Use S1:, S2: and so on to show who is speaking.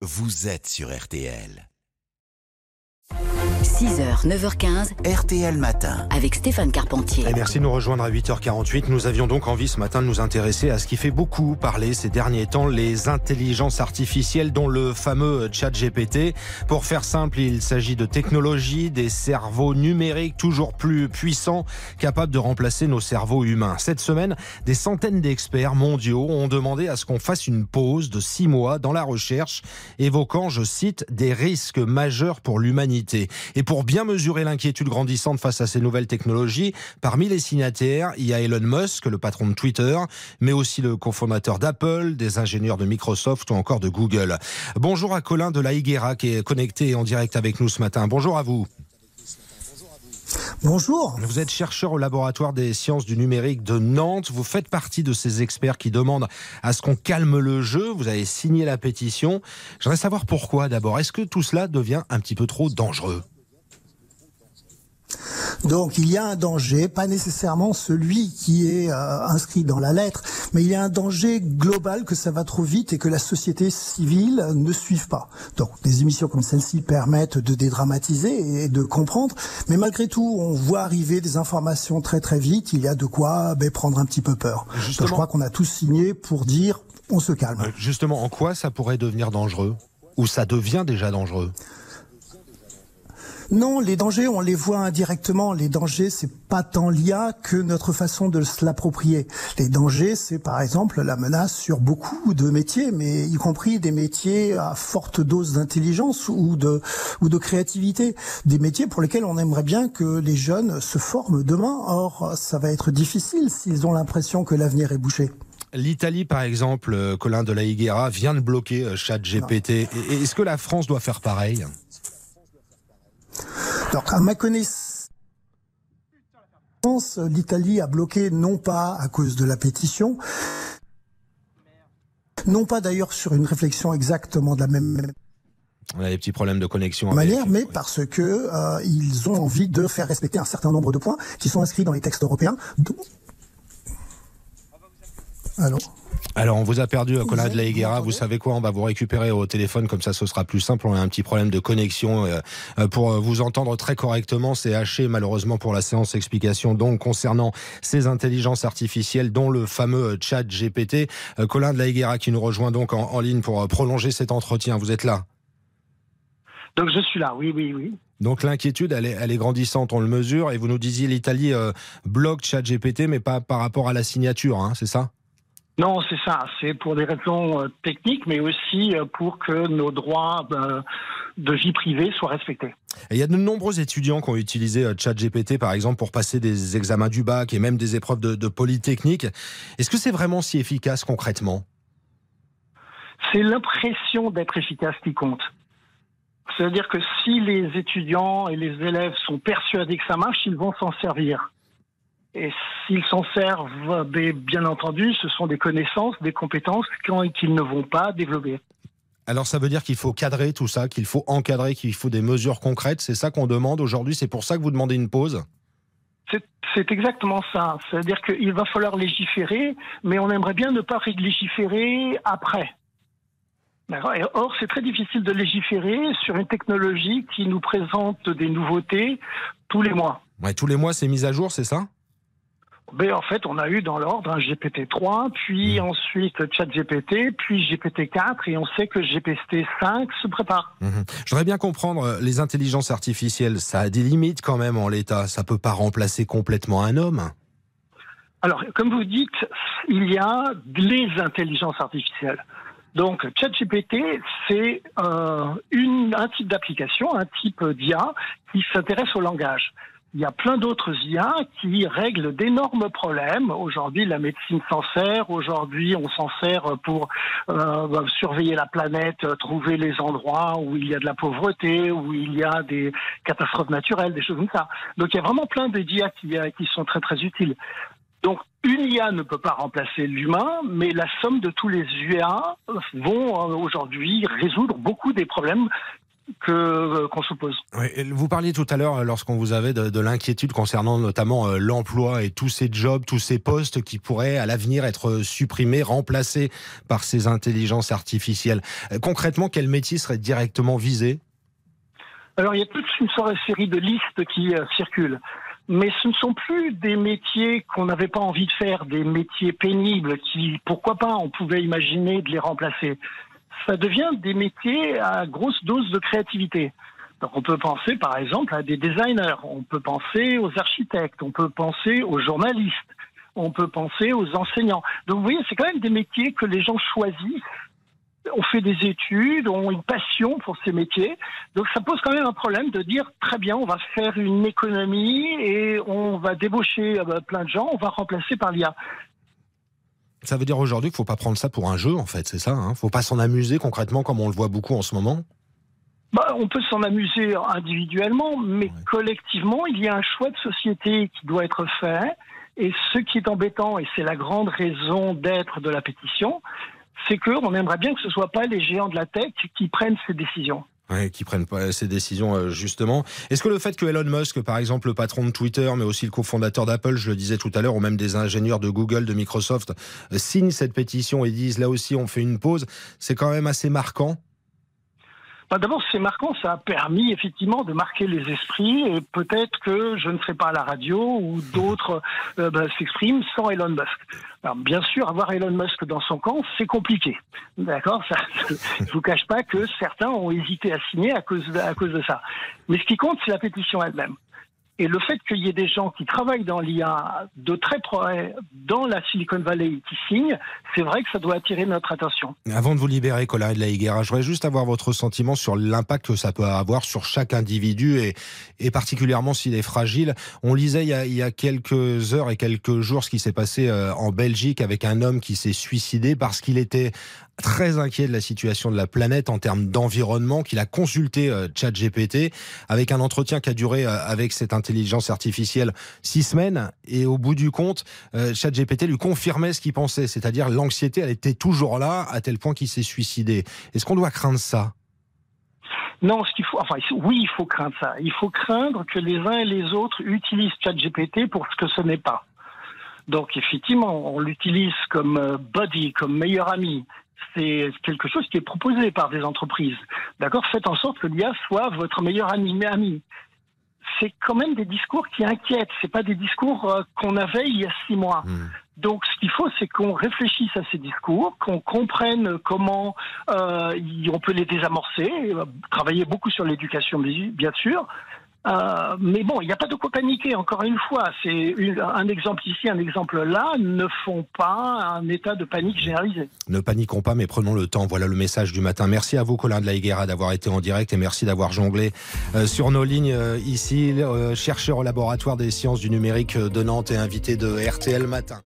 S1: vous êtes sur RTL.
S2: 6h, 9h15,
S1: RTL Matin.
S2: avec Stéphane Carpentier.
S3: Et merci de nous rejoindre à 8h48. Nous avions donc envie ce matin de nous intéresser à ce qui fait beaucoup parler ces derniers temps, les intelligences artificielles, dont le fameux chat GPT. Pour faire simple, il s'agit de technologies, des cerveaux numériques toujours plus puissants, capables de remplacer nos cerveaux humains. Cette semaine, des centaines d'experts mondiaux ont demandé à ce qu'on fasse une pause de six mois dans la recherche, évoquant, je cite, des risques majeurs pour l'humanité. Et pour bien mesurer l'inquiétude grandissante face à ces nouvelles technologies, parmi les signataires, il y a Elon Musk, le patron de Twitter, mais aussi le cofondateur d'Apple, des ingénieurs de Microsoft ou encore de Google. Bonjour à Colin de la Higuera qui est connecté en direct avec nous ce matin. Bonjour à vous.
S4: Bonjour.
S3: Vous êtes chercheur au laboratoire des sciences du numérique de Nantes. Vous faites partie de ces experts qui demandent à ce qu'on calme le jeu. Vous avez signé la pétition. J'aimerais savoir pourquoi d'abord. Est-ce que tout cela devient un petit peu trop dangereux?
S4: Donc il y a un danger, pas nécessairement celui qui est euh, inscrit dans la lettre, mais il y a un danger global que ça va trop vite et que la société civile ne suive pas. Donc des émissions comme celle-ci permettent de dédramatiser et de comprendre, mais malgré tout, on voit arriver des informations très très vite. Il y a de quoi ben, prendre un petit peu peur. Donc, je crois qu'on a tous signé pour dire on se calme.
S3: Euh, Justement, en quoi ça pourrait devenir dangereux? Ou ça devient déjà dangereux?
S4: Non, les dangers, on les voit indirectement. Les dangers, c'est pas tant l'IA que notre façon de se l'approprier. Les dangers, c'est par exemple la menace sur beaucoup de métiers, mais y compris des métiers à forte dose d'intelligence ou de ou de créativité, des métiers pour lesquels on aimerait bien que les jeunes se forment demain. Or, ça va être difficile s'ils ont l'impression que l'avenir est bouché.
S3: L'Italie, par exemple, euh, Colin de la Higuera, vient de bloquer euh, ChatGPT. Est-ce que la France doit faire pareil?
S4: Donc, à ma connaissance, l'Italie a bloqué non pas à cause de la pétition, non pas d'ailleurs sur une réflexion exactement de la même
S3: On a des petits problèmes de connexion.
S4: manière, mais parce que euh, ils ont envie de faire respecter un certain nombre de points qui sont inscrits dans les textes européens. dont- Allô
S3: Alors, on vous a perdu, euh, Colin de la Higuera. Vous savez quoi On va vous récupérer au téléphone, comme ça ce sera plus simple. On a un petit problème de connexion. euh, euh, Pour euh, vous entendre très correctement, c'est haché malheureusement pour la séance explication. Donc, concernant ces intelligences artificielles, dont le fameux chat GPT. Colin de la Higuera qui nous rejoint donc en, en ligne pour prolonger cet entretien. Vous êtes là?
S5: Donc je suis là, oui, oui, oui.
S3: Donc l'inquiétude, elle est, elle est grandissante, on le mesure. Et vous nous disiez l'Italie euh, bloque ChatGPT, mais pas par rapport à la signature, hein, c'est ça?
S5: Non, c'est ça. C'est pour des raisons euh, techniques, mais aussi euh, pour que nos droits euh, de vie privée soient respectés.
S3: Et il y a de nombreux étudiants qui ont utilisé ChatGPT, par exemple, pour passer des examens du bac et même des épreuves de, de polytechnique. Est-ce que c'est vraiment si efficace concrètement?
S5: C'est l'impression d'être efficace qui compte. C'est-à-dire que si les étudiants et les élèves sont persuadés que ça marche, ils vont s'en servir. Et s'ils s'en servent, ben, bien entendu, ce sont des connaissances, des compétences qu'ils ne vont pas développer.
S3: Alors ça veut dire qu'il faut cadrer tout ça, qu'il faut encadrer, qu'il faut des mesures concrètes. C'est ça qu'on demande aujourd'hui. C'est pour ça que vous demandez une pause.
S5: C'est- exactement ça. C'est-à-dire qu'il va falloir légiférer, mais on aimerait bien ne pas légiférer après. Or, c'est très difficile de légiférer sur une technologie qui nous présente des nouveautés tous les mois.
S3: Ouais, tous les mois, c'est mis à jour, c'est ça?
S5: Mais en fait, on a eu dans l'ordre un GPT-3, puis ensuite ChatGPT, puis GPT-4, et on sait que GPT-5 se prépare.
S3: Mhm. Je voudrais bien comprendre, euh, les intelligences artificielles, ça a des limites quand même en l'état. Ça peut pas remplacer complètement un homme.
S5: Alors, comme vous dites, il y a les intelligences artificielles. Donc, ChatGPT, c'est euh, un type d'application, un type d'IA qui s'intéresse au langage. Il y a plein d'autres IA qui règlent d'énormes problèmes. Aujourd'hui, la médecine s'en sert. Aujourd'hui, on s'en sert pour euh, surveiller la planète, trouver les endroits où il y a de la pauvreté, où il y a des catastrophes naturelles, des choses comme ça. Donc, il y a vraiment plein d'IA qui, euh, qui sont très très utiles. Donc, une IA ne peut pas remplacer l'humain, mais la somme de tous les IA vont euh, aujourd'hui résoudre beaucoup des problèmes que euh, qu'on se pose.
S3: vous parliez tout à l'heure, lorsqu'on vous avait de, de l'inquiétude concernant notamment euh, l'emploi et tous ces jobs, tous ces postes qui pourraient à l'avenir être supprimés, remplacés par ces intelligences artificielles. Euh, concrètement, quel métier serait directement visé?
S5: Alors, il y a toute une série de listes qui circulent. Mais ce ne sont plus des métiers qu'on n'avait pas envie de faire, des métiers pénibles qui, pourquoi pas, on pouvait imaginer de les remplacer ça devient des métiers à grosse dose de créativité. Donc on peut penser par exemple à des designers, on peut penser aux architectes, on peut penser aux journalistes, on peut penser aux enseignants. Donc vous voyez, c'est quand même des métiers que les gens choisissent on fait des études, ont une passion pour ces métiers. Donc ça pose quand même un problème de dire très bien, on va faire une économie et on va débaucher euh, plein de gens, on va remplacer par l'IA.
S3: Ça veut dire aujourd'hui qu'il ne faut pas prendre ça pour un jeu, en fait, c'est ça Il hein? Ne faut pas s'en amuser concrètement comme on le voit beaucoup en ce moment?
S5: Bah, on peut s'en amuser individuellement, mais collectivement, il y a un choix de société qui doit être fait. Et ce qui est embêtant, et c'est la grande raison d'être de la pétition, c'est qu'on aimerait bien que ce ne soit pas les géants de la tech qui prennent ces décisions.
S3: Ouais, qui prennent pas ces décisions euh, justement. Est-ce que le fait que Elon Musk, par exemple le patron de Twitter, mais aussi le cofondateur d'Apple, je le disais tout à l'heure, ou même des ingénieurs de Google, de Microsoft, euh, signent cette pétition et disent là aussi on fait une pause, c'est quand même assez marquant
S5: bah, d'abord, c'est marquant, ça a permis effectivement de marquer les esprits et peut-être que je ne serai pas à la radio ou d'autres euh, bah, s'expriment sans Elon Musk. Alors, bien sûr, avoir Elon Musk dans son camp, c'est compliqué. D'accord? Je vous cache pas que certains ont hésité à signer à cause à cause de ça. Mais ce qui compte, c'est la pétition elle-même. Et le fait qu'il y ait des gens qui travaillent dans l'IA de très près dans la Silicon Valley qui signent, c'est vrai que ça doit attirer notre attention.
S3: Avant de vous libérer, Colin de la Higuera, je voudrais juste avoir votre sentiment sur l'impact que ça peut avoir sur chaque individu et, et particulièrement s'il est fragile. On lisait il y, a, il y, a, quelques heures et quelques jours ce qui s'est passé euh, en Belgique avec un homme qui s'est suicidé parce qu'il était très inquiet de la situation de la planète en termes d'environnement, qu'il a consulté euh, ChatGPT avec un entretien qui a duré euh, avec cette intelligence artificielle six semaines. Et au bout du compte, euh, ChatGPT lui confirmait ce qu'il pensait, c'est-à-dire l'anxiété, elle était toujours là à tel point qu'il s'est suicidé. Est-ce qu'on doit craindre ça?
S5: Non, ce qu'il faut, enfin, oui, il faut craindre ça. Il faut craindre que les uns et les autres utilisent ChatGPT pour ce que ce n'est pas. Donc, effectivement, on l'utilise comme buddy, comme meilleur ami, c'est quelque chose qui est proposé par des entreprises. D'accord? Faites en sorte que l'IA soit votre meilleur ami. ami. C'est quand même des discours qui inquiètent. C'est pas des discours euh, qu'on avait il y a six mois. Hmm. Donc, ce qu'il faut, c'est qu'on réfléchisse à ces discours, qu'on comprenne comment euh, on peut les désamorcer, euh, travailler beaucoup sur l'éducation, bien sûr, euh, mais bon, il n'y a pas de quoi paniquer, encore une fois. C'est un exemple ici, un exemple là, ne font pas un état de panique généralisé.
S3: Ne paniquons pas, mais prenons le temps. Voilà le message du matin. Merci à vous, Colin de la Higuera, d'avoir été en direct et merci d'avoir jonglé euh, sur nos lignes euh, ici. chercheur au laboratoire des sciences du numérique de Nantes et invité de RTL Matin.